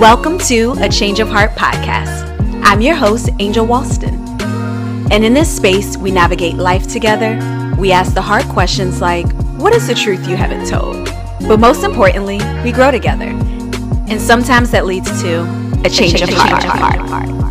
Welcome to a Change of Heart podcast. I'm your host, Angel Walston. And in this space, we navigate life together. We ask the hard questions like, What is the truth you haven't told? But most importantly, we grow together. And sometimes that leads to a change, a change of, heart. Of heart.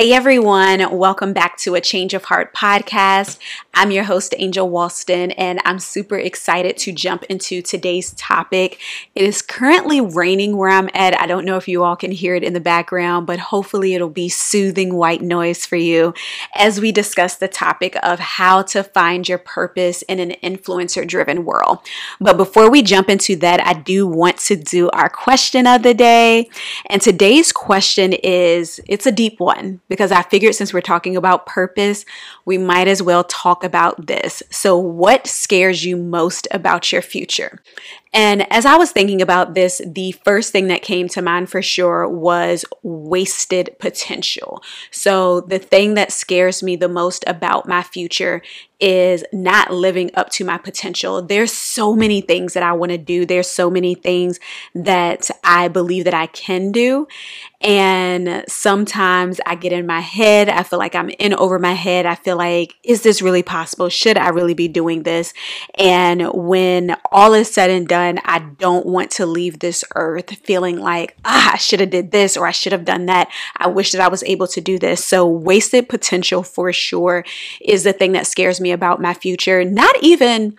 Hey everyone, welcome back to a Change of Heart podcast. I'm your host, Angel Walston, and I'm super excited to jump into today's topic. It is currently raining where I'm at. I don't know if you all can hear it in the background, but hopefully it'll be soothing white noise for you as we discuss the topic of how to find your purpose in an influencer driven world. But before we jump into that, I do want to do our question of the day. And today's question is it's a deep one because I figured since we're talking about purpose, we might as well talk about this. So, what scares you most about your future? And as I was thinking about this, the first thing that came to mind for sure was wasted potential. So, the thing that scares me the most about my future is not living up to my potential. There's so many things that I want to do. There's so many things that I believe that I can do. And sometimes I get in my head. I feel like I'm in over my head. I feel like, is this really possible? Should I really be doing this? And when all is said and done, I don't want to leave this earth feeling like, ah, I should have did this or I should have done that. I wish that I was able to do this. So wasted potential for sure is the thing that scares me about my future. Not even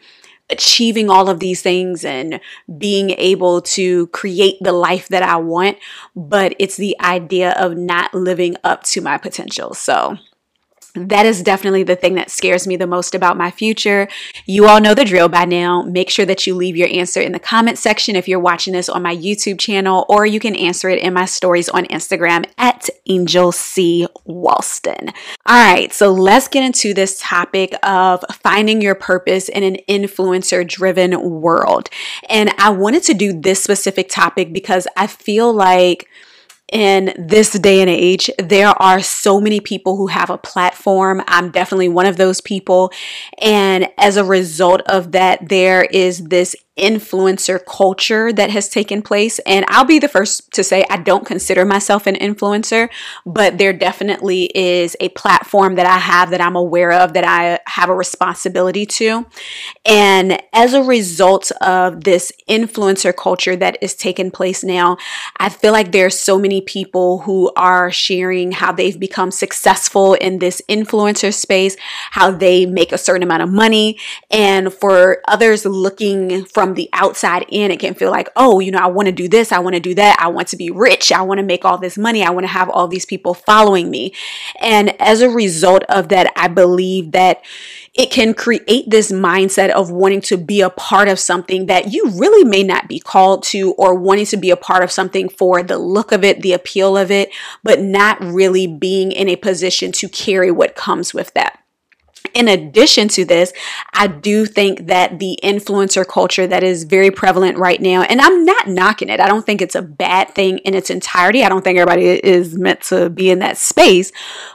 achieving all of these things and being able to create the life that I want, but it's the idea of not living up to my potential. So, that is definitely the thing that scares me the most about my future. You all know the drill by now. Make sure that you leave your answer in the comment section if you're watching this on my YouTube channel, or you can answer it in my stories on Instagram at Angel C. Walston. All right, so let's get into this topic of finding your purpose in an influencer driven world. And I wanted to do this specific topic because I feel like in this day and age, there are so many people who have a platform. I'm definitely one of those people. And as a result of that, there is this influencer culture that has taken place. And I'll be the first to say I don't consider myself an influencer, but there definitely is a platform that I have that I'm aware of that I have a responsibility to. And as a result of this influencer culture that is taking place now, I feel like there's so many people who are sharing how they've become successful in this influencer space, how they make a certain amount of money, and for others looking from from the outside in, it can feel like, oh, you know, I want to do this, I want to do that, I want to be rich, I want to make all this money, I want to have all these people following me. And as a result of that, I believe that it can create this mindset of wanting to be a part of something that you really may not be called to or wanting to be a part of something for the look of it, the appeal of it, but not really being in a position to carry what comes with that. In addition to this, I do think that the influencer culture that is very prevalent right now, and I'm not knocking it, I don't think it's a bad thing in its entirety. I don't think everybody is meant to be in that space.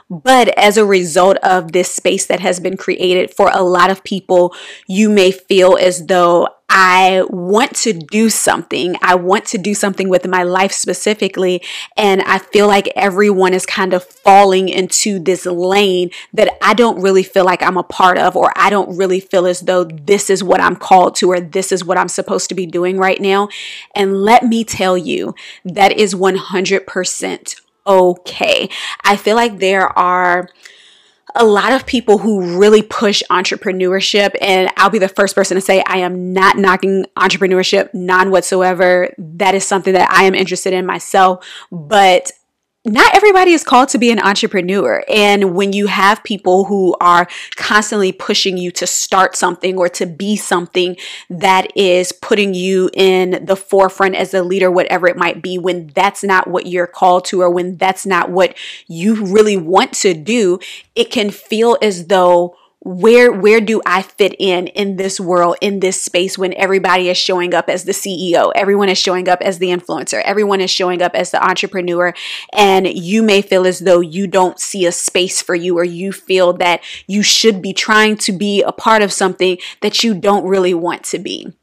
But as a result of this space that has been created for a lot of people, you may feel as though I want to do something. I want to do something with my life specifically. And I feel like everyone is kind of falling into this lane that I don't really feel like I'm a part of, or I don't really feel as though this is what I'm called to, or this is what I'm supposed to be doing right now. And let me tell you, that is 100% okay. I feel like there are a lot of people who really push entrepreneurship, and I'll be the first person to say I am not knocking entrepreneurship, none whatsoever. That is something that I am interested in myself, but not everybody is called to be an entrepreneur. And when you have people who are constantly pushing you to start something or to be something that is putting you in the forefront as a leader, whatever it might be, when that's not what you're called to or when that's not what you really want to do, it can feel as though where where do I fit in in this world in this space when everybody is showing up as the CEO everyone is showing up as the influencer everyone is showing up as the entrepreneur and you may feel as though you don't see a space for you or you feel that you should be trying to be a part of something that you don't really want to be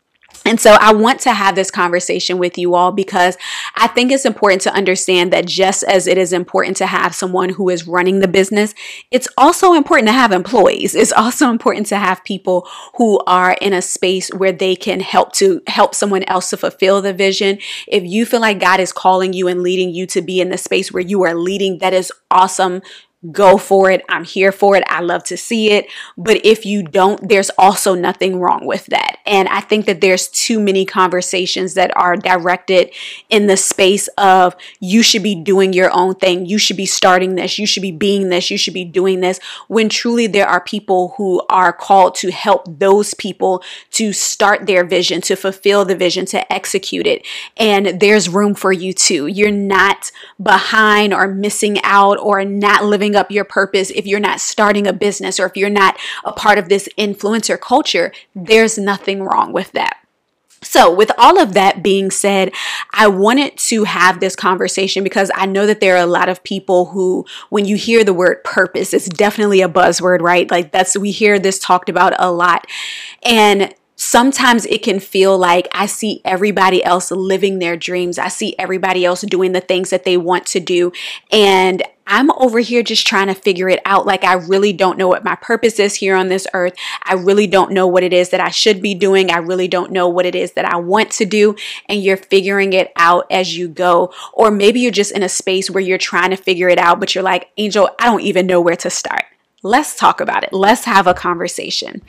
And so I want to have this conversation with you all because I think it's important to understand that just as it is important to have someone who is running the business, it's also important to have employees. It's also important to have people who are in a space where they can help to help someone else to fulfill the vision. If you feel like God is calling you and leading you to be in the space where you are leading, that is awesome go for it. I'm here for it. I love to see it. But if you don't, there's also nothing wrong with that. And I think that there's too many conversations that are directed in the space of you should be doing your own thing. You should be starting this. You should be being this. You should be doing this. When truly there are people who are called to help those people to start their vision, to fulfill the vision, to execute it. And there's room for you too. You're not behind or missing out or not living up your purpose, if you're not starting a business or if you're not a part of this influencer culture, there's nothing wrong with that. So, with all of that being said, I wanted to have this conversation because I know that there are a lot of people who, when you hear the word purpose, it's definitely a buzzword, right? Like, that's, we hear this talked about a lot. And sometimes it can feel like I see everybody else living their dreams. I see everybody else doing the things that they want to do. And I'm over here just trying to figure it out. Like, I really don't know what my purpose is here on this earth. I really don't know what it is that I should be doing. I really don't know what it is that I want to do. And you're figuring it out as you go. Or maybe you're just in a space where you're trying to figure it out, but you're like, Angel, I don't even know where to start. Let's talk about it. Let's have a conversation.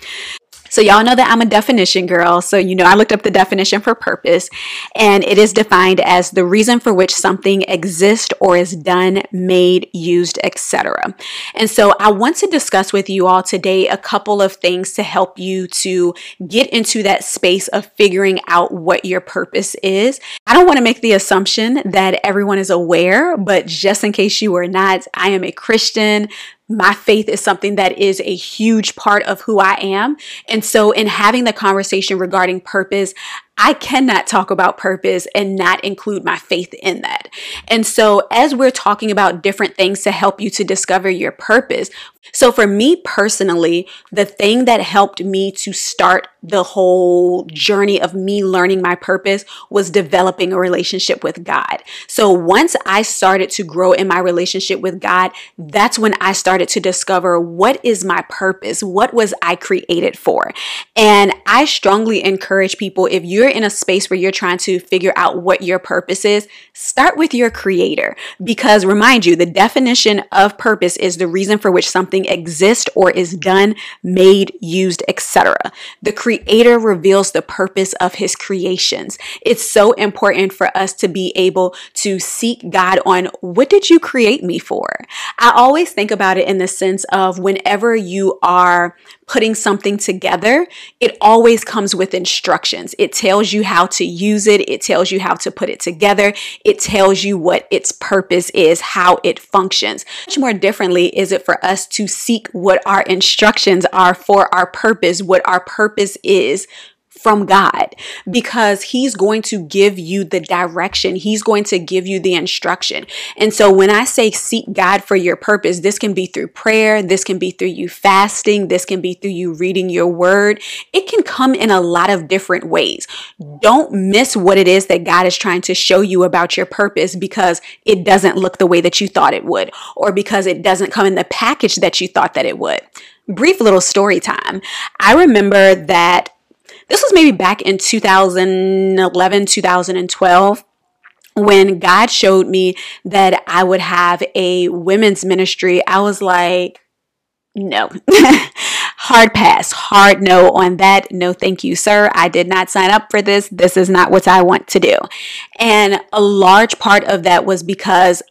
So, y'all know that I'm a definition girl. So, you know, I looked up the definition for purpose, and it is defined as the reason for which something exists or is done, made, used, etc. And so, I want to discuss with you all today a couple of things to help you to get into that space of figuring out what your purpose is. I don't want to make the assumption that everyone is aware, but just in case you are not, I am a Christian my faith is something that is a huge part of who I am. And so, in having the conversation regarding purpose, I cannot talk about purpose and not include my faith in that. And so, as we're talking about different things to help you to discover your purpose, so for me personally, the thing that helped me to start the whole journey of me learning my purpose was developing a relationship with God. So once I started to grow in my relationship with God, that's when I started to discover what is my purpose? What was I created for? And I strongly encourage people if you're in a space where you're trying to figure out what your purpose is, start with your creator because remind you, the definition of purpose is the reason for which something exists or is done, made, used, etc. The creator reveals the purpose of his creations. It's so important for us to be able to seek God on what did you create me for? I always think about it in the sense of whenever you are putting something together, it always comes with instructions. It tells you how to use it, it tells you how to put it together, it tells you what its purpose is, how it functions. Much more differently is it for us to seek what our instructions are for our purpose, what our purpose is from God because He's going to give you the direction. He's going to give you the instruction. And so when I say seek God for your purpose, this can be through prayer, this can be through you fasting, this can be through you reading your word. It can come in a lot of different ways. Don't miss what it is that God is trying to show you about your purpose because it doesn't look the way that you thought it would or because it doesn't come in the package that you thought that it would brief little story time. I remember that this was maybe back in 2011, 2012 when God showed me that I would have a women's ministry, I was like, no. hard pass, hard no on that. No, thank you, sir. I did not sign up for this. This is not what I want to do. And a large part of that was because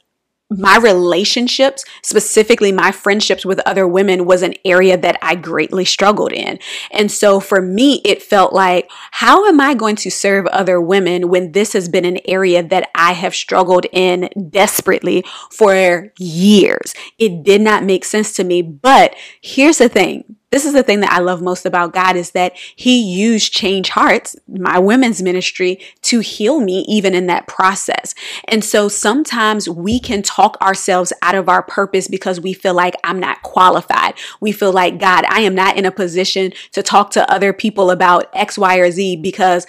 my relationships, specifically my friendships with other women, was an area that I greatly struggled in. And so for me, it felt like, how am I going to serve other women when this has been an area that I have struggled in desperately for years? It did not make sense to me. But here's the thing this is the thing that I love most about God is that he used change hearts, my women's ministry to heal me even in that process. And so sometimes we can talk ourselves out of our purpose because we feel like I'm not qualified. We feel like God, I am not in a position to talk to other people about X, Y, or Z because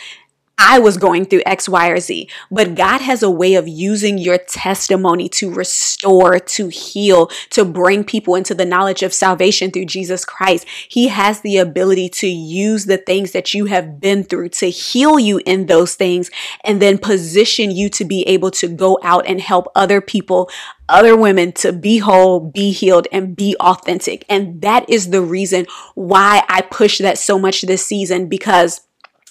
I was going through X, Y, or Z. But God has a way of using your testimony to restore, to heal, to bring people into the knowledge of salvation through Jesus Christ. He has the ability to use the things that you have been through to heal you in those things and then position you to be able to go out and help other people other women to be whole, be healed, and be authentic. And that is the reason why I push that so much this season because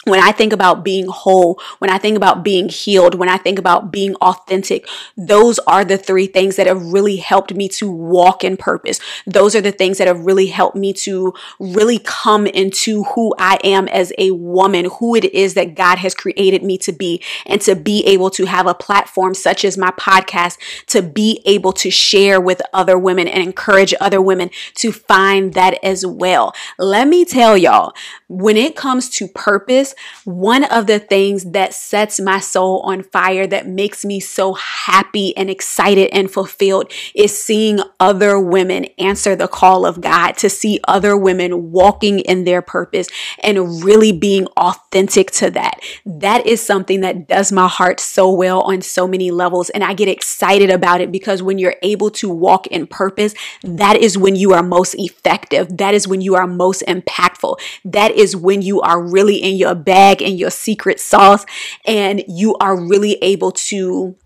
when I think about being whole, when I think about being healed, when I think about being authentic, those are the three things that have really helped me to walk in purpose. Those are the things that have really helped me to really come into who I am as a woman, who it is that God has created me to be, and to be able to have a platform such as my podcast to be able to share with other women and encourage other women to find that as well. Let me tell y'all, when it comes to purpose, one of the things that sets my soul on fire, that makes me so happy and excited and fulfilled, is seeing other women answer the call of God, to see other women walking in their purpose and really being authentic to that. That is something that does my heart so well on so many levels. And I get excited about it because when you're able to walk in purpose, that is when you are most effective. That is when you are most impactful. That is when you are really in your bag and your secret sauce, and you are really able to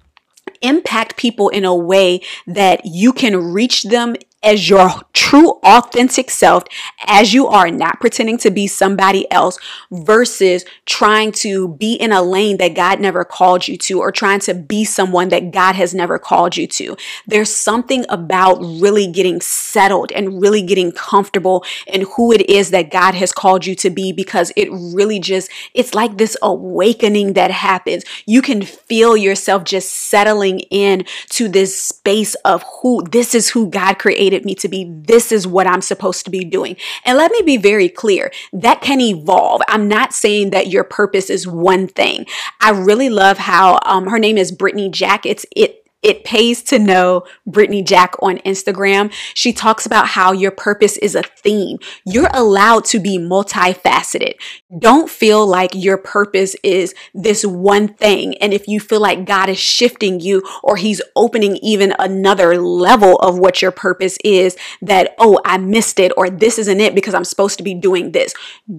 impact people in a way that you can reach them as your true authentic self as you are not pretending to be somebody else versus trying to be in a lane that God never called you to or trying to be someone that God has never called you to. There's something about really getting settled and really getting comfortable in who it is that God has called you to be because it really just it's like this awakening that happens. You can feel yourself just settling in to this space of who this is who God created created me to be. This is what I'm supposed to be doing. And let me be very clear that can evolve. I'm not saying that your purpose is one thing. I really love how um, her name is Brittany Jack. It's it it pays to know Brittany Jack on Instagram. She talks about how your purpose is a theme. You're allowed to be multifaceted. Don't feel like your purpose is this one thing. And if you feel like God is shifting you or He's opening even another level of what your purpose is, that, oh, I missed it or this isn't it because I'm supposed to be doing this.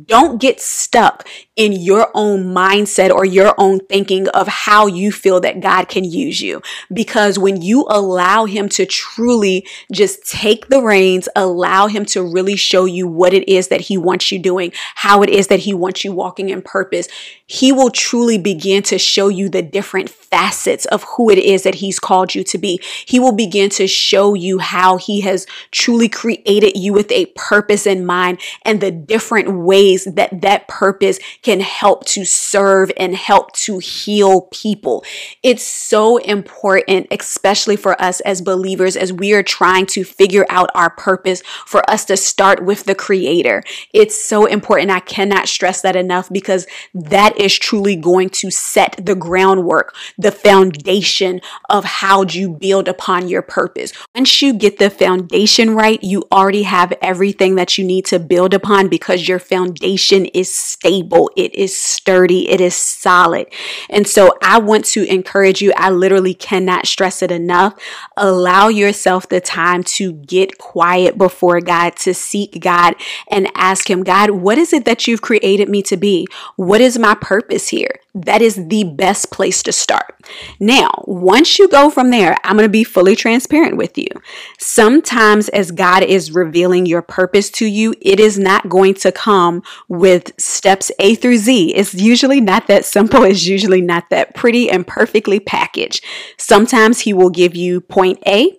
Don't get stuck in your own mindset or your own thinking of how you feel that God can use you. Because when you allow Him to truly just take the reins, allow Him to really show you what it is that He wants you doing, how it is that He wants you walking in purpose, He will truly begin to show you the different facets of who it is that He's called you to be. He will begin to show you how He has truly created you with a purpose in mind and the different ways that that purpose can help to serve and help to heal people. It's so important, especially for us as believers, as we are trying to figure out our purpose, for us to start with the Creator. It's so important. I cannot stress that enough because that is truly going to set the groundwork, the foundation of how you build upon your purpose. Once you get the foundation right, you already have everything that you need to build upon because your foundation is stable it is sturdy, it is solid. And so I want to encourage you. I literally cannot stress it enough. Allow yourself the time to get quiet before God, to seek God and ask Him, God, what is it that you've created me to be? What is my purpose here? That is the best place to start. Now, once you go from there, I'm going to be fully transparent with you. Sometimes, as God is revealing your purpose to you, it is not going to come with steps A through Z. It's usually not that simple, it's usually not that pretty and perfectly packaged. Sometimes He will give you point A,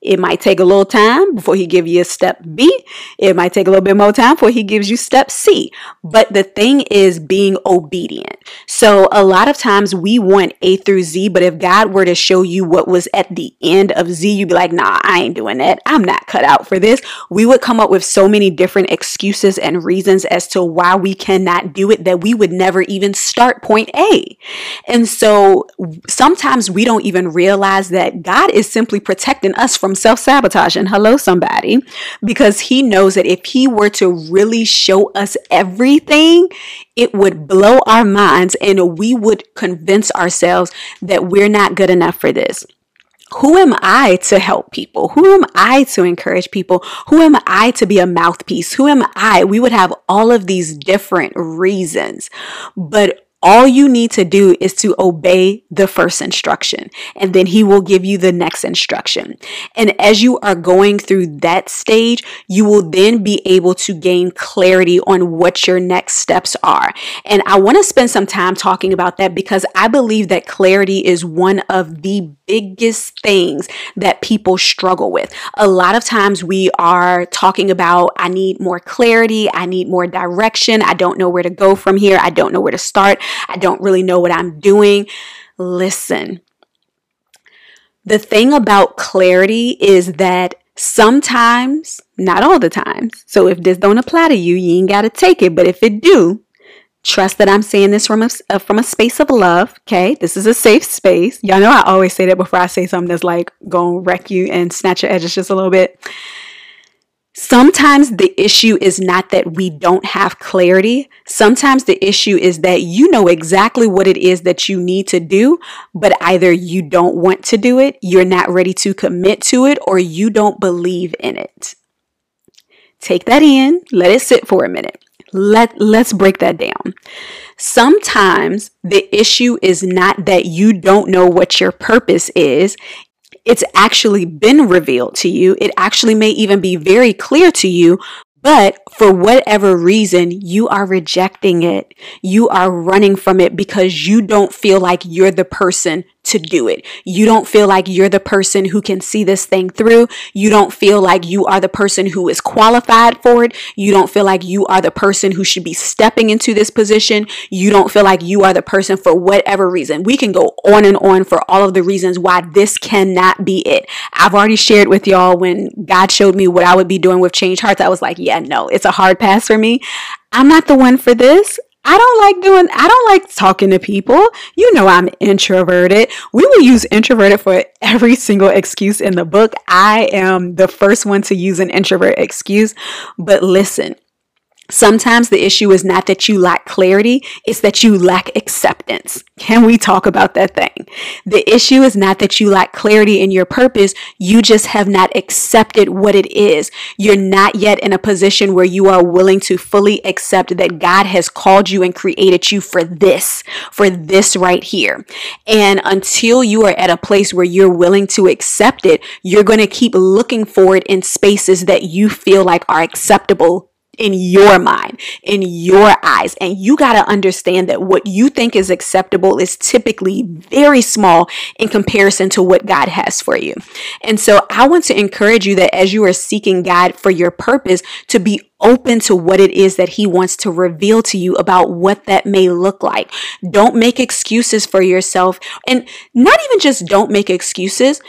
it might take a little time before he give you a step B. It might take a little bit more time before he gives you step C. But the thing is being obedient. So a lot of times we want A through Z, but if God were to show you what was at the end of Z, you'd be like, nah, I ain't doing that. I'm not cut out for this. We would come up with so many different excuses and reasons as to why we cannot do it that we would never even start point A. And so sometimes we don't even realize that God is simply protecting us from from self sabotaging. Hello, somebody. Because he knows that if he were to really show us everything, it would blow our minds and we would convince ourselves that we're not good enough for this who am I to help people? Who am I to encourage people? Who am I to be a mouthpiece? Who am I? We would have all of these different reasons, but all you need to do is to obey the first instruction, and then he will give you the next instruction. And as you are going through that stage, you will then be able to gain clarity on what your next steps are. And I want to spend some time talking about that because I believe that clarity is one of the biggest things that people struggle with. A lot of times we are talking about, I need more clarity, I need more direction, I don't know where to go from here, I don't know where to start, I don't really know what I'm doing. Listen, the thing about clarity is that sometimes, not all the times, so if this don't apply to you, you ain't got to take it, but if it do, Trust that I'm saying this from a, uh, from a space of love. Okay. This is a safe space. Y'all know I always say that before I say something that's like to wreck you and snatch your edges just a little bit. Sometimes the issue is not that we don't have clarity. Sometimes the issue is that you know exactly what it is that you need to do, but either you don't want to do it, you're not ready to commit to it, or you don't believe in it. Take that in, let it sit for a minute. Let, let's break that down. Sometimes the issue is not that you don't know what your purpose is. It's actually been revealed to you. It actually may even be very clear to you, but for whatever reason, you are rejecting it. You are running from it because you don't feel like you're the person to do it. You don't feel like you're the person who can see this thing through. You don't feel like you are the person who is qualified for it. You don't feel like you are the person who should be stepping into this position. You don't feel like you are the person for whatever reason. We can go on and on for all of the reasons why this cannot be it. I've already shared with y'all when God showed me what I would be doing with Change Hearts. I was like, yeah, no, it's a hard pass for me. I'm not the one for this. I don't like doing, I don't like talking to people. You know, I'm introverted. We will use introverted for every single excuse in the book. I am the first one to use an introvert excuse. But listen, Sometimes the issue is not that you lack clarity, it's that you lack acceptance. Can we talk about that thing? The issue is not that you lack clarity in your purpose, you just have not accepted what it is. You're not yet in a position where you are willing to fully accept that God has called you and created you for this, for this right here. And until you are at a place where you're willing to accept it, you're going to keep looking for it in spaces that you feel like are acceptable in your mind, in your eyes. And you got to understand that what you think is acceptable is typically very small in comparison to what God has for you. And so I want to encourage you that as you are seeking God for your purpose, to be open to what it is that he wants to reveal to you about what that may look like. Don't make excuses for yourself and not even just don't make excuses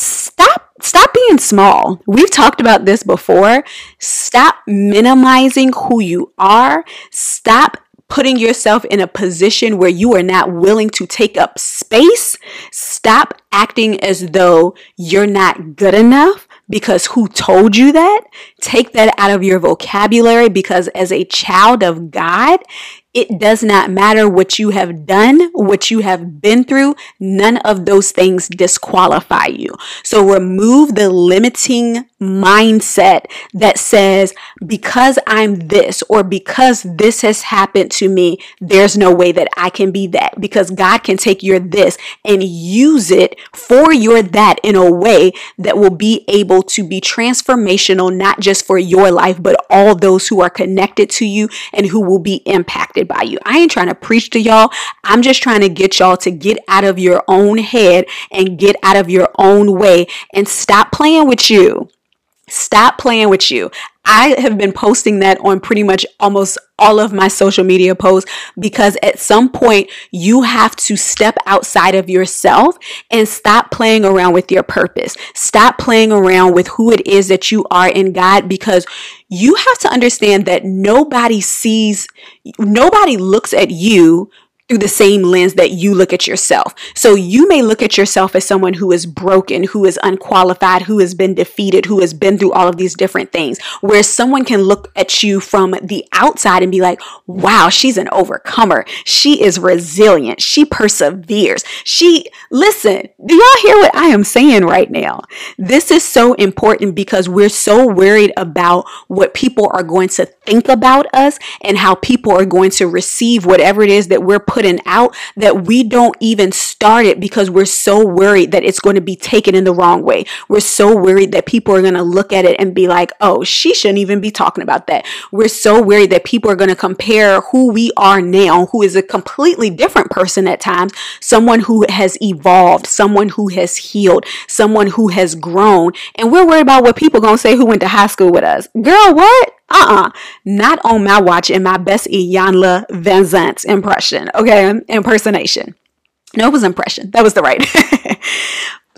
stop stop being small. We've talked about this before. Stop minimizing who you are. Stop putting yourself in a position where you are not willing to take up space. Stop acting as though you're not good enough because who told you that? Take that out of your vocabulary because as a child of God, it does not matter what you have done, what you have been through. None of those things disqualify you. So remove the limiting mindset that says, because I'm this or because this has happened to me, there's no way that I can be that. Because God can take your this and use it for your that in a way that will be able to be transformational, not just for your life, but all those who are connected to you and who will be impacted by you. I ain't trying to preach to y'all. I'm just trying to get y'all to get out of your own head and get out of your own way and stop playing with you. Stop playing with you. I have been posting that on pretty much almost all of my social media posts because at some point you have to step outside of yourself and stop playing around with your purpose. Stop playing around with who it is that you are in God because you have to understand that nobody sees, nobody looks at you through the same lens that you look at yourself. So you may look at yourself as someone who is broken, who is unqualified, who has been defeated, who has been through all of these different things. Whereas someone can look at you from the outside and be like, wow, she's an overcomer. She is resilient. She perseveres. She, listen, do y'all hear what I am saying right now? This is so important because we're so worried about what people are going to think about us and how people are going to receive whatever it is that we're putting putting out that we don't even start it because we're so worried that it's going to be taken in the wrong way. We're so worried that people are going to look at it and be like, oh, she shouldn't even be talking about that. We're so worried that people are going to compare who we are now, who is a completely different person at times, someone who has evolved, someone who has healed, someone who has grown. And we're worried about what people are going to say who went to high school with us. Girl, what? Uh-uh. Not on my watch in my best Iyanla Vanzant impression okay? Impersonation. No it was impression. That was the right.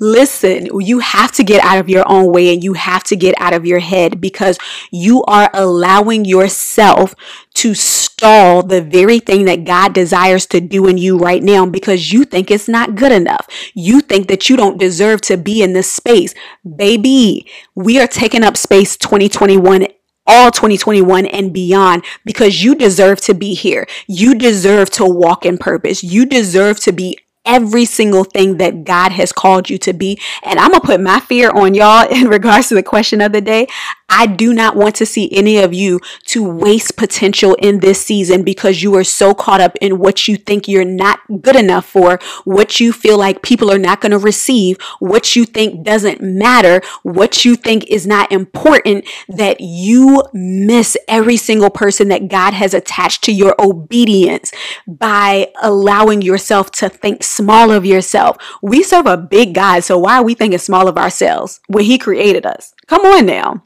Listen, you have to get out of your own way and you have to get out of your head because you are allowing yourself to stall the very thing that God desires to do in you right now because you think it's not good enough. You think that you don't deserve to be in this space. Baby, we are taking up space 2021 all 2021 and beyond because you deserve to be here. You deserve to walk in purpose. You deserve to be every single thing that God has called you to be. And I'm going to put my fear on y'all in regards to the question of the day. I do not want to see any of you to waste potential in this season because you are so caught up in what you think you're not good enough for, what you feel like people are not going to receive, what you think doesn't matter, what you think is not important, that you miss every single person that God has attached to your obedience by allowing yourself to think small of yourself. We serve a big God, so why are we thinking small of ourselves when He created us? Come on now.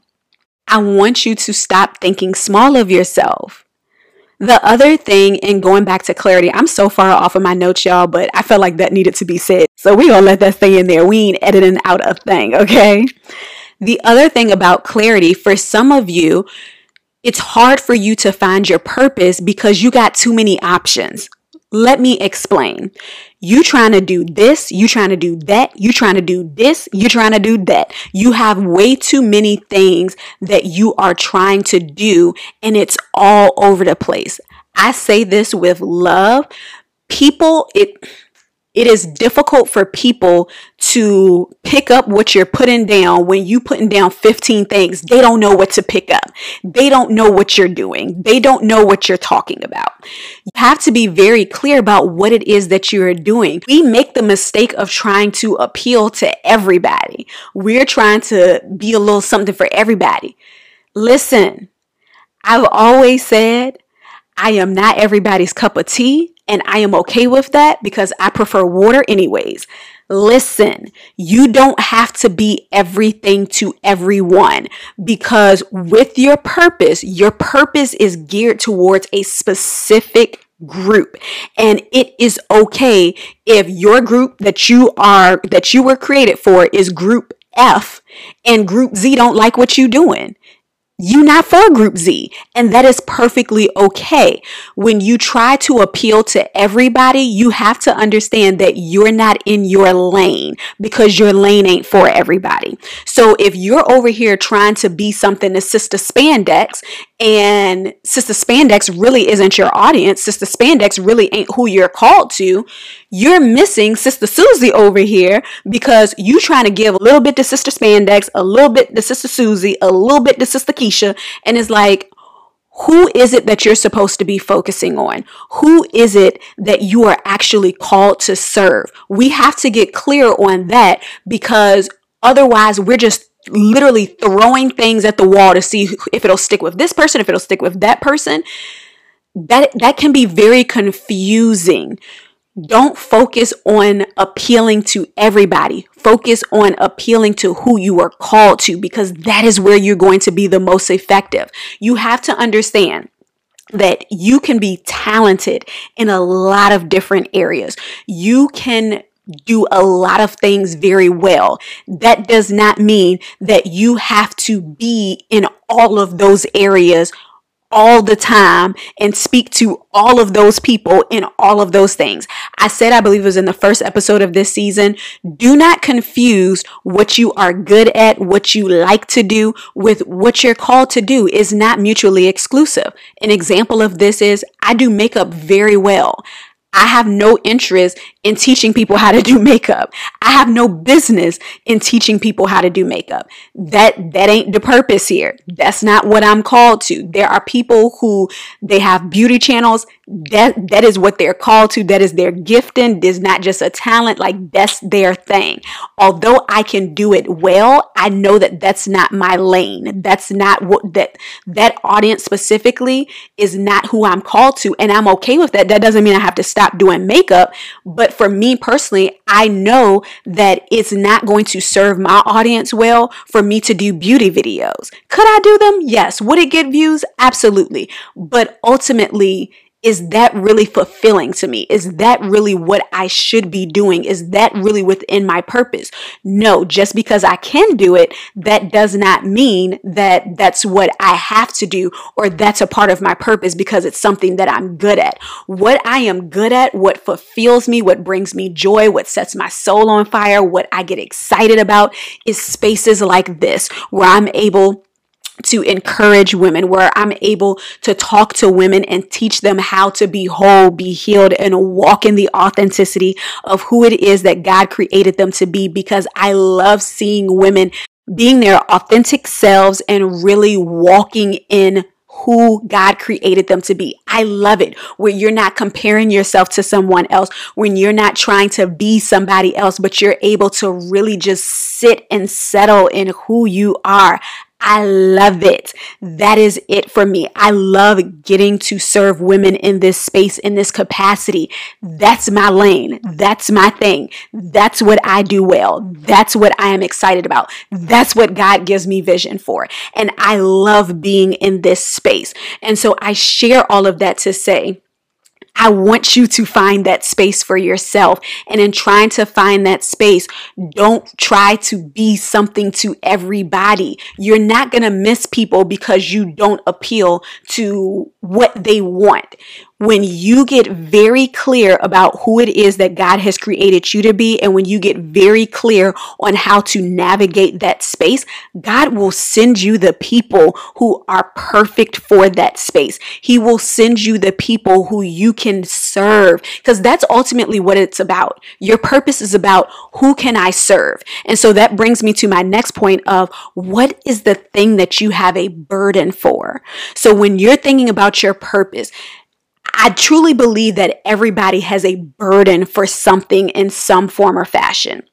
I want you to stop thinking small of yourself. The other thing, in going back to clarity, I'm so far off of my notes, y'all, but I felt like that needed to be said. So we gonna let that stay in there. We ain't editing out a thing, okay? The other thing about clarity, for some of you, it's hard for you to find your purpose because you got too many options. Let me explain. You trying to do this, you trying to do that, you trying to do this, you trying to do that. You have way too many things that you are trying to do and it's all over the place. I say this with love. People, it it is difficult for people to pick up what you're putting down when you putting down 15 things. They don't know what to pick up. They don't know what you're doing. They don't know what you're talking about. You have to be very clear about what it is that you're doing. We make the mistake of trying to appeal to everybody. We're trying to be a little something for everybody. Listen, I've always said I am not everybody's cup of tea. And I am okay with that because I prefer water anyways. Listen, you don't have to be everything to everyone because with your purpose, your purpose is geared towards a specific group and it is okay if your group that you are that you were created for is group F and group Z don't like what you're doing you not for group Z and that is perfectly okay. When you try to appeal to everybody, you have to understand that you're not in your lane because your lane ain't for everybody. So if you're over here trying to be something to Sister Spandex and Sister Spandex really isn't your audience, Sister Spandex really ain't who you're called to, you're missing Sister Susie over here because you trying to give a little bit to Sister Spandex, a little bit to Sister Susie, a little bit to Sister Keisha, and it's like, who is it that you're supposed to be focusing on? Who is it that you are actually called to serve? We have to get clear on that because otherwise we're just literally throwing things at the wall to see if it'll stick with this person, if it'll stick with that person. That that can be very confusing. Don't focus on appealing to everybody. Focus on appealing to who you are called to because that is where you're going to be the most effective. You have to understand that you can be talented in a lot of different areas. You can do a lot of things very well. That does not mean that you have to be in all of those areas all the time and speak to all of those people in all of those things. I said, I believe it was in the first episode of this season, do not confuse what you are good at, what you like to do with what you're called to do is not mutually exclusive. An example of this is I do makeup very well. I have no interest in teaching people how to do makeup. I have no business in teaching people how to do makeup. That that ain't the purpose here. That's not what I'm called to. There are people who they have beauty channels. That that is what they're called to. That is their gifting. Is not just a talent. Like that's their thing. Although I can do it well, I know that that's not my lane. That's not what that that audience specifically is not who I'm called to, and I'm okay with that. That doesn't mean I have to stop doing makeup, but for me personally, I know that it's not going to serve my audience well for me to do beauty videos. Could I do them? Yes. Would it get views? Absolutely. But ultimately, is that really fulfilling to me? Is that really what I should be doing? Is that really within my purpose? No, just because I can do it, that does not mean that that's what I have to do or that's a part of my purpose because it's something that I'm good at. What I am good at, what fulfills me, what brings me joy, what sets my soul on fire, what I get excited about is spaces like this where I'm able to encourage women, where I'm able to talk to women and teach them how to be whole, be healed, and walk in the authenticity of who it is that God created them to be. Because I love seeing women being their authentic selves and really walking in who God created them to be. I love it where you're not comparing yourself to someone else, when you're not trying to be somebody else, but you're able to really just sit and settle in who you are. I love it. That is it for me. I love getting to serve women in this space, in this capacity. That's my lane. That's my thing. That's what I do well. That's what I am excited about. That's what God gives me vision for. And I love being in this space. And so I share all of that to say, I want you to find that space for yourself. And in trying to find that space, don't try to be something to everybody. You're not going to miss people because you don't appeal to what they want when you get very clear about who it is that God has created you to be, and when you get very clear on how to navigate that space, God will send you the people who are perfect for that space. He will send you the people who you can serve because that's ultimately what it's about. Your purpose is about who can I serve? And so that brings me to my next point of what is the thing that you have a burden for? So when you're thinking about your purpose, I truly believe that everybody has a burden for something in some form or fashion.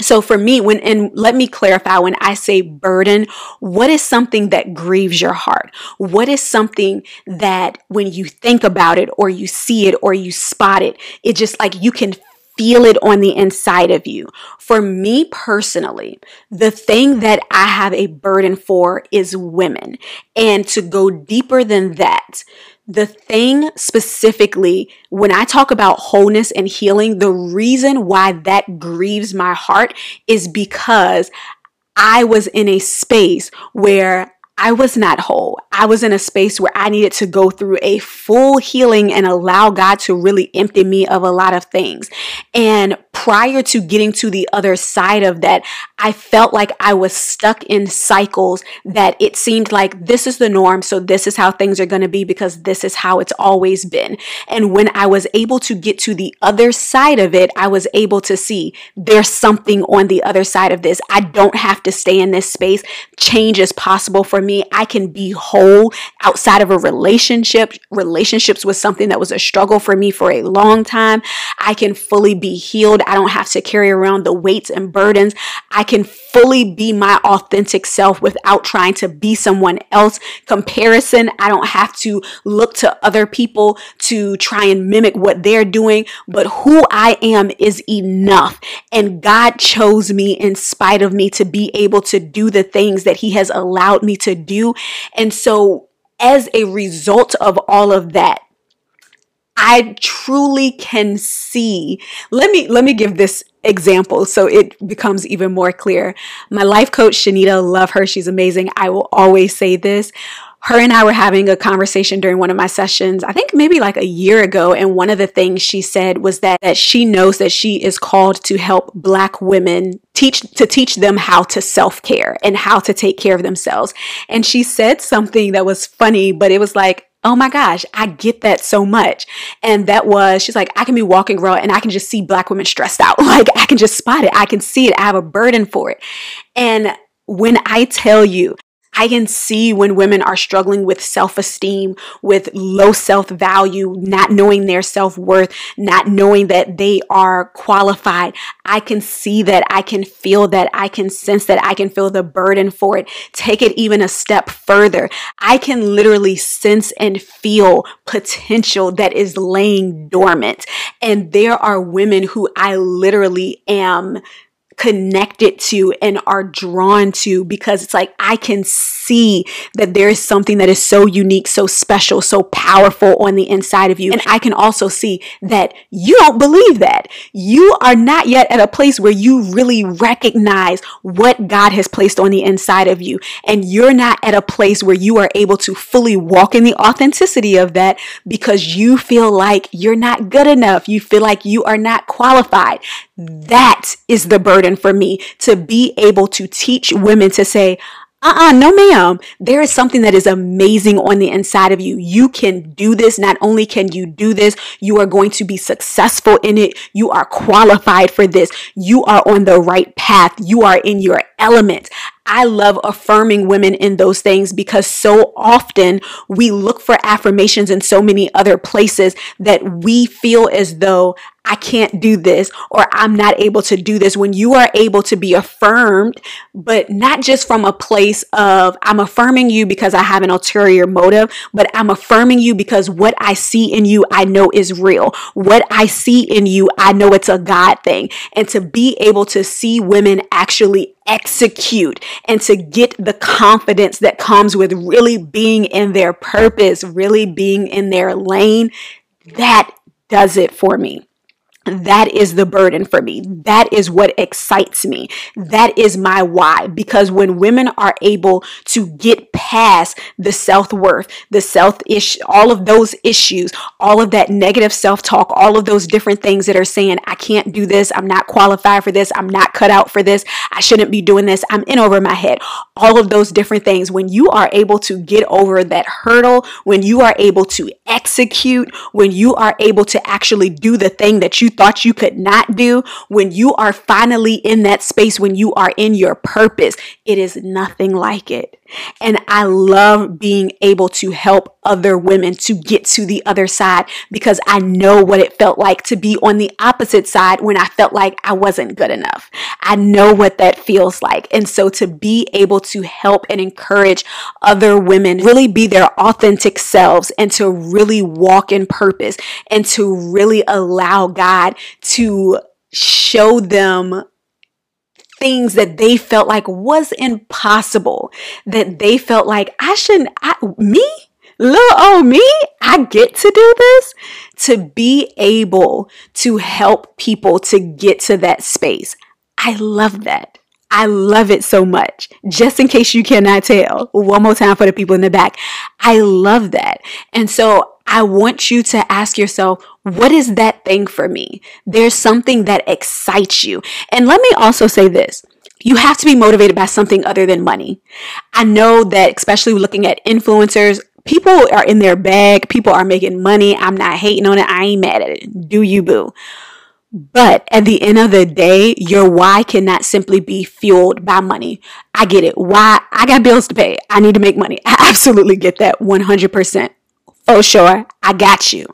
So for me, when, and let me clarify when I say burden, what is something that grieves your heart? What is something that when you think about it or you see it or you spot it, it just like you can feel it on the inside of you. For me personally, the thing that I have a burden for is women. And to go deeper than that, the thing specifically, when I talk about wholeness and healing, the reason why that grieves my heart is because I was in a space where I was not whole. I was in a space where I needed to go through a full healing and allow God to really empty me of a lot of things. And prior to getting to the other side of that, I felt like I was stuck in cycles that it seemed like this is the norm. So this is how things are going to be because this is how it's always been. And when I was able to get to the other side of it, I was able to see there's something on the other side of this. I don't have to stay in this space. Change is possible for me. I can be whole outside of a relationship. Relationships was something that was a struggle for me for a long time. I can fully be healed. I don't have to carry around the weights and burdens. I can fully be my authentic self without trying to be someone else. Comparison, I don't have to look to other people to try and mimic what they're doing, but who I am is enough. And God chose me in spite of me to be able to do the things that He has allowed me to do. And so, as a result of all of that, I truly can see. Let me let me give this example so it becomes even more clear. My life coach Shanita, love her, she's amazing. I will always say this. her and I were having a conversation during one of my sessions, I think maybe like a year ago. And one of the things she said was that, that she knows that she is called to help Black women teach to teach them how to self-care and how to take care of themselves. And she said something that was funny, but it was like, Oh my gosh, I get that so much. And that was, she's like, I can be walking around and I can just see black women stressed out. Like I can just spot it. I can see it. I have a burden for it. And when I tell you I can see when women are struggling with self esteem, with low self value, not knowing their self worth, not knowing that they are qualified. I can see that. I can feel that. I can sense that. I can feel the burden for it. Take it even a step further. I can literally sense and feel potential that is laying dormant. And there are women who I literally am connected to and are drawn to because it's like I can see that there is something that is so unique, so special, so powerful on the inside of you. And I can also see that you don't believe that. You are not yet at a place where you really recognize what God has placed on the inside of you. And you're not at a place where you are able to fully walk in the authenticity of that because you feel like you're not good enough. You feel like you are not qualified. That is the burden for me to be able to teach women to say, uh-uh, no ma'am. There is something that is amazing on the inside of you. You can do this. Not only can you do this, you are going to be successful in it. You are qualified for this. You are on the right path. You are in your element. I love affirming women in those things because so often we look for affirmations in so many other places that we feel as though I can't do this or I'm not able to do this. When you are able to be affirmed, but not just from a place of I'm affirming you because I have an ulterior motive, but I'm affirming you because what I see in you, I know is real. What I see in you, I know it's a God thing. And to be able to see women actually execute and to get the confidence that comes with really being in their purpose, really being in their lane, that does it for me. That is the burden for me. That is what excites me. That is my why. Because when women are able to get past the self worth, the self issue, all of those issues, all of that negative self talk, all of those different things that are saying, I can't do this, I'm not qualified for this, I'm not cut out for this, I shouldn't be doing this, I'm in over my head, all of those different things. When you are able to get over that hurdle, when you are able to execute, when you are able to actually do the thing that you thought you could not do, when you are finally in that space, when you are in your purpose, it is nothing like it. And I love being able to help other women to get to the other side because I know what it felt like to be on the opposite side when I felt like I wasn't good enough. I know what that feels like. And so to be able to help and encourage other women really be their authentic selves and to really walk in purpose and to really allow God to show them things that they felt like was impossible, that they felt like I shouldn't, I, me? Little oh me, I get to do this. To be able to help people to get to that space. I love that. I love it so much. Just in case you cannot tell, one more time for the people in the back. I love that. And so I want you to ask yourself, Mm-hmm. what is that thing for me? There's something that excites you. And let me also say this. You have to be motivated by something other than money. I know that, especially looking at influencers, people are in their bag, people are making money. I'm not hating on it, I ain't mad at it. Do you, boo? But at the end of the day, your why cannot simply be fueled by money. I get it. Why? I got bills to pay. I need to make money. I absolutely get that 100%. For sure. I got you.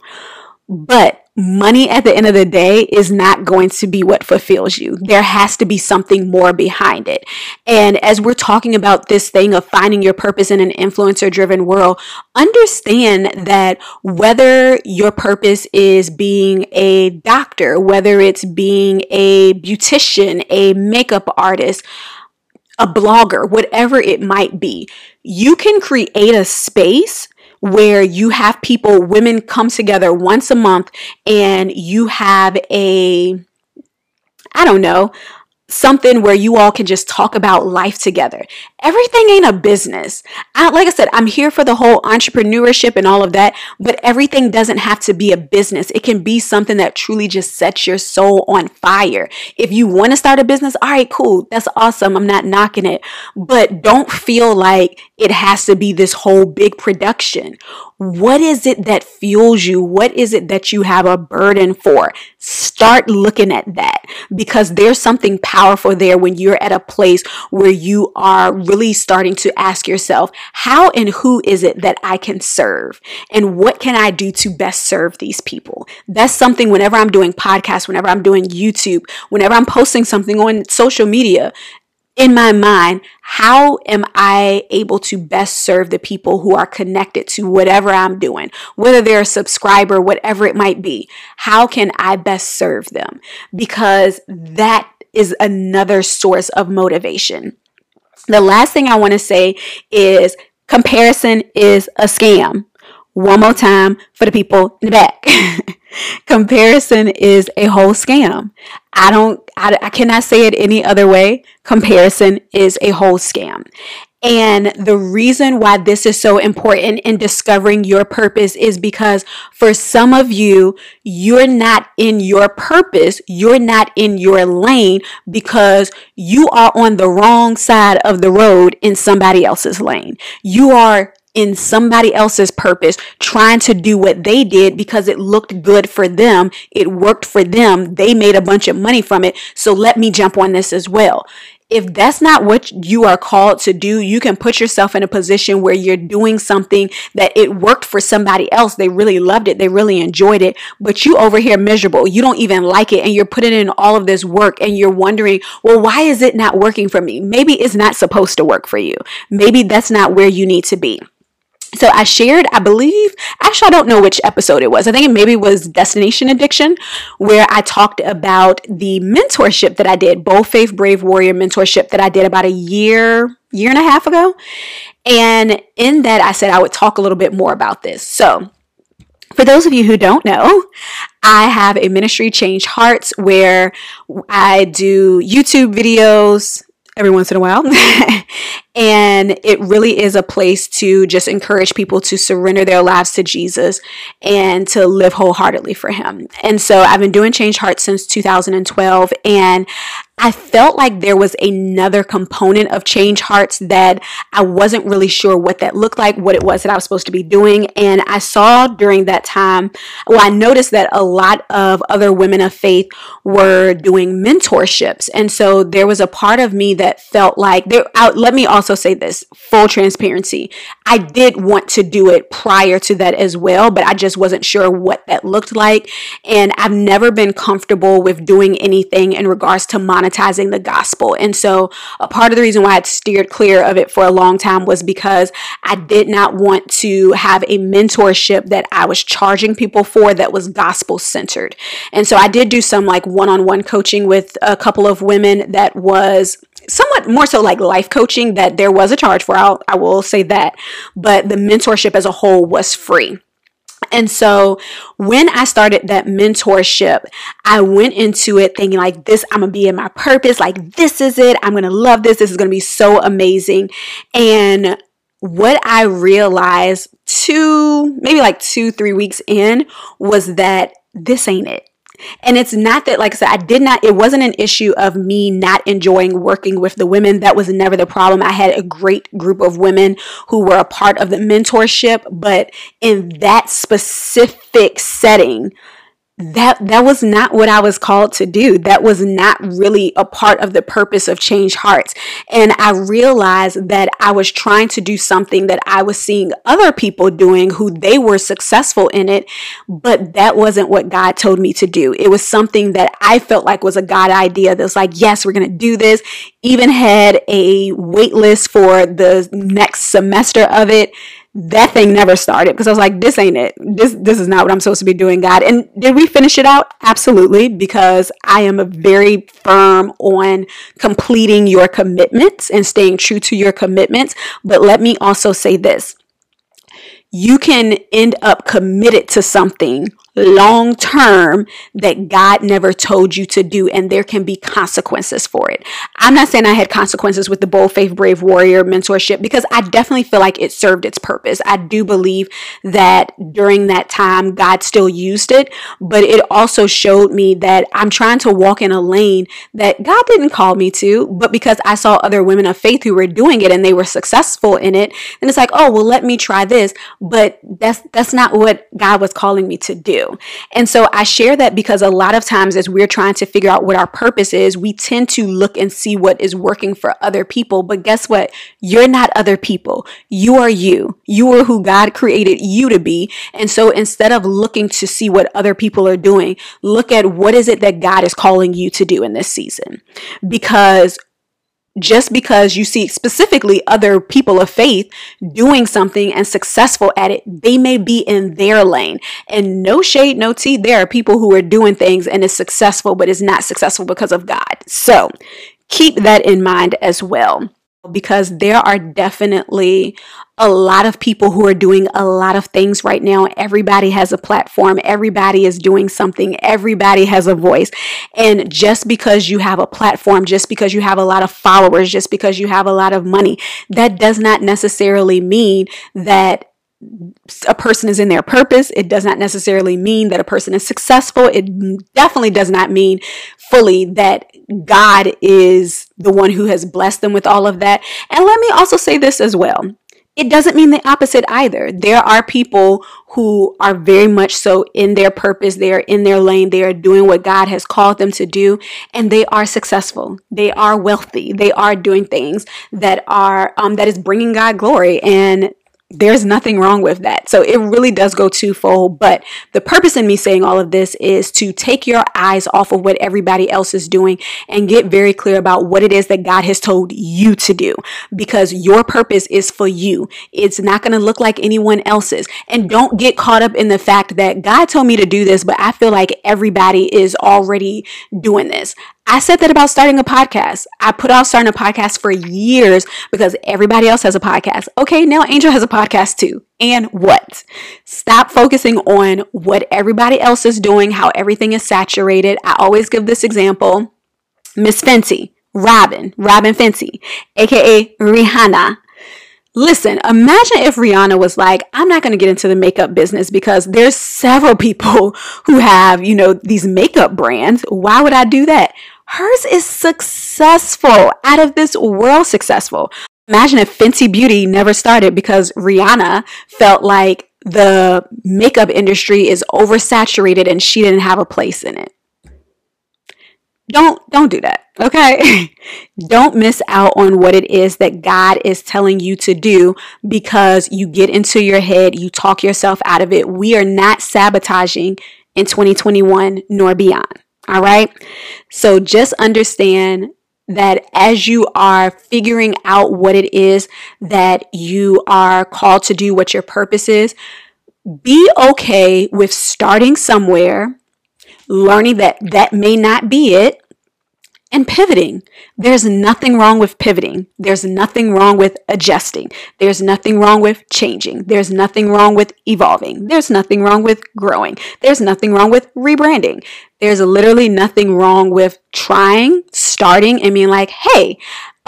But money at the end of the day is not going to be what fulfills you. There has to be something more behind it. And as we're talking about this thing of finding your purpose in an influencer driven world, understand that whether your purpose is being a doctor, whether it's being a beautician, a makeup artist, a blogger, whatever it might be, you can create a space where you have people, women come together once a month and you have a, I don't know, something where you all can just talk about life together. Everything ain't a business. I, like I said, I'm here for the whole entrepreneurship and all of that, but everything doesn't have to be a business. It can be something that truly just sets your soul on fire. If you want to start a business, all right, cool. That's awesome. I'm not knocking it, but don't feel like it has to be this whole big production. What is it that fuels you? What is it that you have a burden for? Start looking at that because there's something powerful there when you're at a place where you are really starting to ask yourself, how and who is it that I can serve? And what can I do to best serve these people? That's something whenever I'm doing podcasts, whenever I'm doing YouTube, whenever I'm posting something on social media, in my mind, how am I able to best serve the people who are connected to whatever I'm doing, whether they're a subscriber, whatever it might be? How can I best serve them? Because that is another source of motivation. The last thing I want to say is comparison is a scam. One more time for the people in the back. Comparison is a whole scam. I don't, I, I cannot say it any other way. Comparison is a whole scam. And the reason why this is so important in discovering your purpose is because for some of you, you're not in your purpose. You're not in your lane because you are on the wrong side of the road in somebody else's lane. You are in somebody else's purpose, trying to do what they did because it looked good for them. It worked for them. They made a bunch of money from it. So let me jump on this as well. If that's not what you are called to do, you can put yourself in a position where you're doing something that it worked for somebody else. They really loved it. They really enjoyed it, but you over here miserable. You don't even like it and you're putting in all of this work and you're wondering, well, why is it not working for me? Maybe it's not supposed to work for you. Maybe that's not where you need to be. So I shared, I believe, actually, I don't know which episode it was. I think it maybe was Destination Addiction, where I talked about the mentorship that I did, Bold Faith Brave Warrior mentorship that I did about a year, year and a half ago. And in that, I said I would talk a little bit more about this. So for those of you who don't know, I have a ministry, Change Hearts, where I do YouTube videos, every once in a while. and it really is a place to just encourage people to surrender their lives to Jesus and to live wholeheartedly for Him. And so I've been doing Change Hearts since 2012, and I felt like there was another component of Change Hearts that I wasn't really sure what that looked like, what it was that I was supposed to be doing. And I saw during that time, well, I noticed that a lot of other women of faith were doing mentorships. And so there was a part of me that felt like there, let me also say this full transparency. I did want to do it prior to that as well, but I just wasn't sure what that looked like. And I've never been comfortable with doing anything in regards to monetizing the gospel. And so, a part of the reason why I steered clear of it for a long time was because I did not want to have a mentorship that I was charging people for that was gospel centered. And so, I did do some like one on one coaching with a couple of women that was somewhat more so like life coaching that there was a charge for. I'll, I will say that. But the mentorship as a whole was free. And so when I started that mentorship, I went into it thinking like this, I'm gonna be in my purpose, like this is it. I'm gonna love this. This is gonna be so amazing. And what I realized two, maybe like two, three weeks in was that this ain't it. And it's not that, like I said, I did not, it wasn't an issue of me not enjoying working with the women. That was never the problem. I had a great group of women who were a part of the mentorship, but in that specific setting, that that was not what I was called to do. That was not really a part of the purpose of Change Hearts. And I realized that I was trying to do something that I was seeing other people doing who they were successful in it, but that wasn't what God told me to do. It was something that I felt like was a God idea that was like, yes, we're going to do this. Even had a wait list for the next semester of it that thing never started because I was like, this ain't it. This this is not what I'm supposed to be doing, God. And did we finish it out? Absolutely, because I am a very firm on completing your commitments and staying true to your commitments. But let me also say this. You can end up committed to something long term that God never told you to do, and there can be consequences for it. I'm not saying I had consequences with the Bold Faith Brave Warrior mentorship because I definitely feel like it served its purpose. I do believe that during that time, God still used it, but it also showed me that I'm trying to walk in a lane that God didn't call me to, but because I saw other women of faith who were doing it and they were successful in it, and it's like, oh, well, let me try this. But that's that's not what God was calling me to do. And so I share that because a lot of times as we're trying to figure out what our purpose is, we tend to look and see what is working for other people. But guess what? You're not other people. You are you. You are who God created you to be. And so instead of looking to see what other people are doing, look at what is it that God is calling you to do in this season. Because just because you see specifically other people of faith doing something and successful at it, they may be in their lane. And no shade, no tea. There are people who are doing things and is successful, but is not successful because of God. So keep that in mind as well because there are definitely a lot of people who are doing a lot of things right now. Everybody has a platform. Everybody is doing something. Everybody has a voice. And just because you have a platform, just because you have a lot of followers, just because you have a lot of money, that does not necessarily mean that a person is in their purpose. It does not necessarily mean that a person is successful. It definitely does not mean fully that God is the one who has blessed them with all of that. And let me also say this as well. It doesn't mean the opposite either. There are people who are very much so in their purpose. They are in their lane. They are doing what God has called them to do and they are successful. They are wealthy. They are doing things that are, um, that is bringing God glory. And there's nothing wrong with that. So it really does go twofold. But the purpose in me saying all of this is to take your eyes off of what everybody else is doing and get very clear about what it is that God has told you to do because your purpose is for you. It's not going to look like anyone else's. And don't get caught up in the fact that God told me to do this, but I feel like everybody is already doing this. I said that about starting a podcast. I put off starting a podcast for years because everybody else has a podcast. Okay, now Angel has a podcast too. And what? Stop focusing on what everybody else is doing, how everything is saturated. I always give this example. Miss Fenty, Robyn, Robyn Fenty, aka Rihanna. Listen, imagine if Rihanna was like, I'm not going to get into the makeup business because there's several people who have, you know, these makeup brands. Why would I do that? Hers is successful, out of this world successful. Imagine if Fenty Beauty never started because Rihanna felt like the makeup industry is oversaturated and she didn't have a place in it. Don't don't do that. Okay? don't miss out on what it is that God is telling you to do because you get into your head, you talk yourself out of it. We are not sabotaging in 2021 nor beyond. All right. So just understand that as you are figuring out what it is that you are called to do, what your purpose is, be okay with starting somewhere, learning that that may not be it, and pivoting. There's nothing wrong with pivoting. There's nothing wrong with adjusting. There's nothing wrong with changing. There's nothing wrong with evolving. There's nothing wrong with growing. There's nothing wrong with rebranding. There's literally nothing wrong with trying, starting, and being like, hey,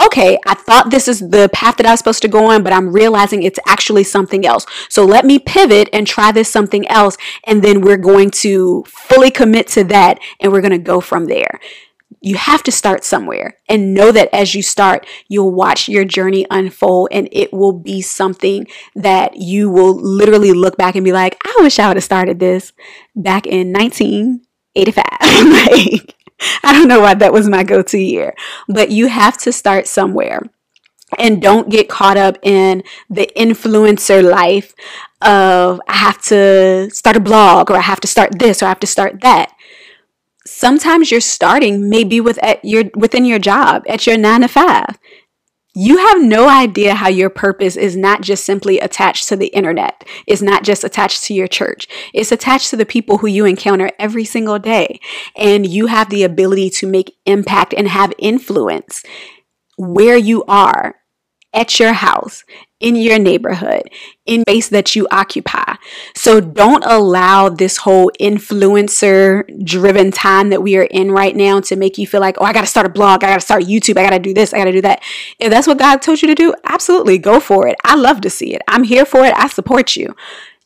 okay, I thought this is the path that I was supposed to go on, but I'm realizing it's actually something else. So let me pivot and try this something else. And then we're going to fully commit to that and we're going to go from there you have to start somewhere and know that as you start, you'll watch your journey unfold and it will be something that you will literally look back and be like, I wish I would have started this back in 1985. like, I don't know why that was my go to year, but you have to start somewhere. And don't get caught up in the influencer life of I have to start a blog or I have to start this or I have to start that sometimes your starting may be with at your within your job at your 9 to 5 you have no idea how your purpose is not just simply attached to the internet. It's not just attached to your church. It's attached to the people who you encounter every single day. And you have the ability to make impact and have influence where you are at your house, in your neighborhood, in space that you occupy. So don't allow this whole influencer driven time that we are in right now to make you feel like, oh, I got to start a blog, I got to start YouTube, I got to do this, I got to do that. If that's what God told you to do, absolutely go for it. I love to see it. I'm here for it. I support you.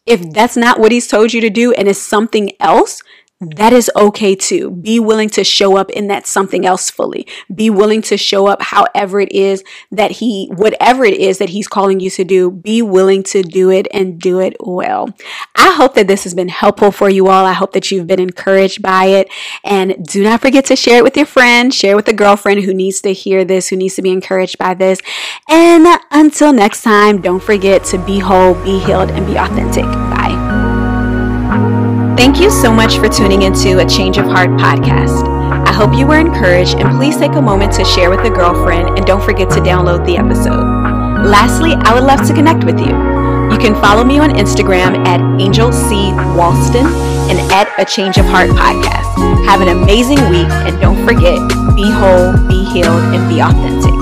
If that's not what He's told you to do and it's something else, that is okay too. Be willing to show up in that something else fully. Be willing to show up however it is that he, whatever it is that he's calling you to do, be willing to do it and do it well. I hope that this has been helpful for you all. I hope that you've been encouraged by it. And do not forget to share it with your friend, share it with a girlfriend who needs to hear this, who needs to be encouraged by this. And until next time, don't forget to be whole, be healed, and be authentic. Thank you so much for tuning into a Change of Heart podcast. I hope you were encouraged and please take a moment to share with a girlfriend and don't forget to download the episode. Lastly, I would love to connect with you. You can follow me on Instagram at Angel C. Walston and at A Change of Heart podcast. Have an amazing week and don't forget, be whole, be healed, and be authentic.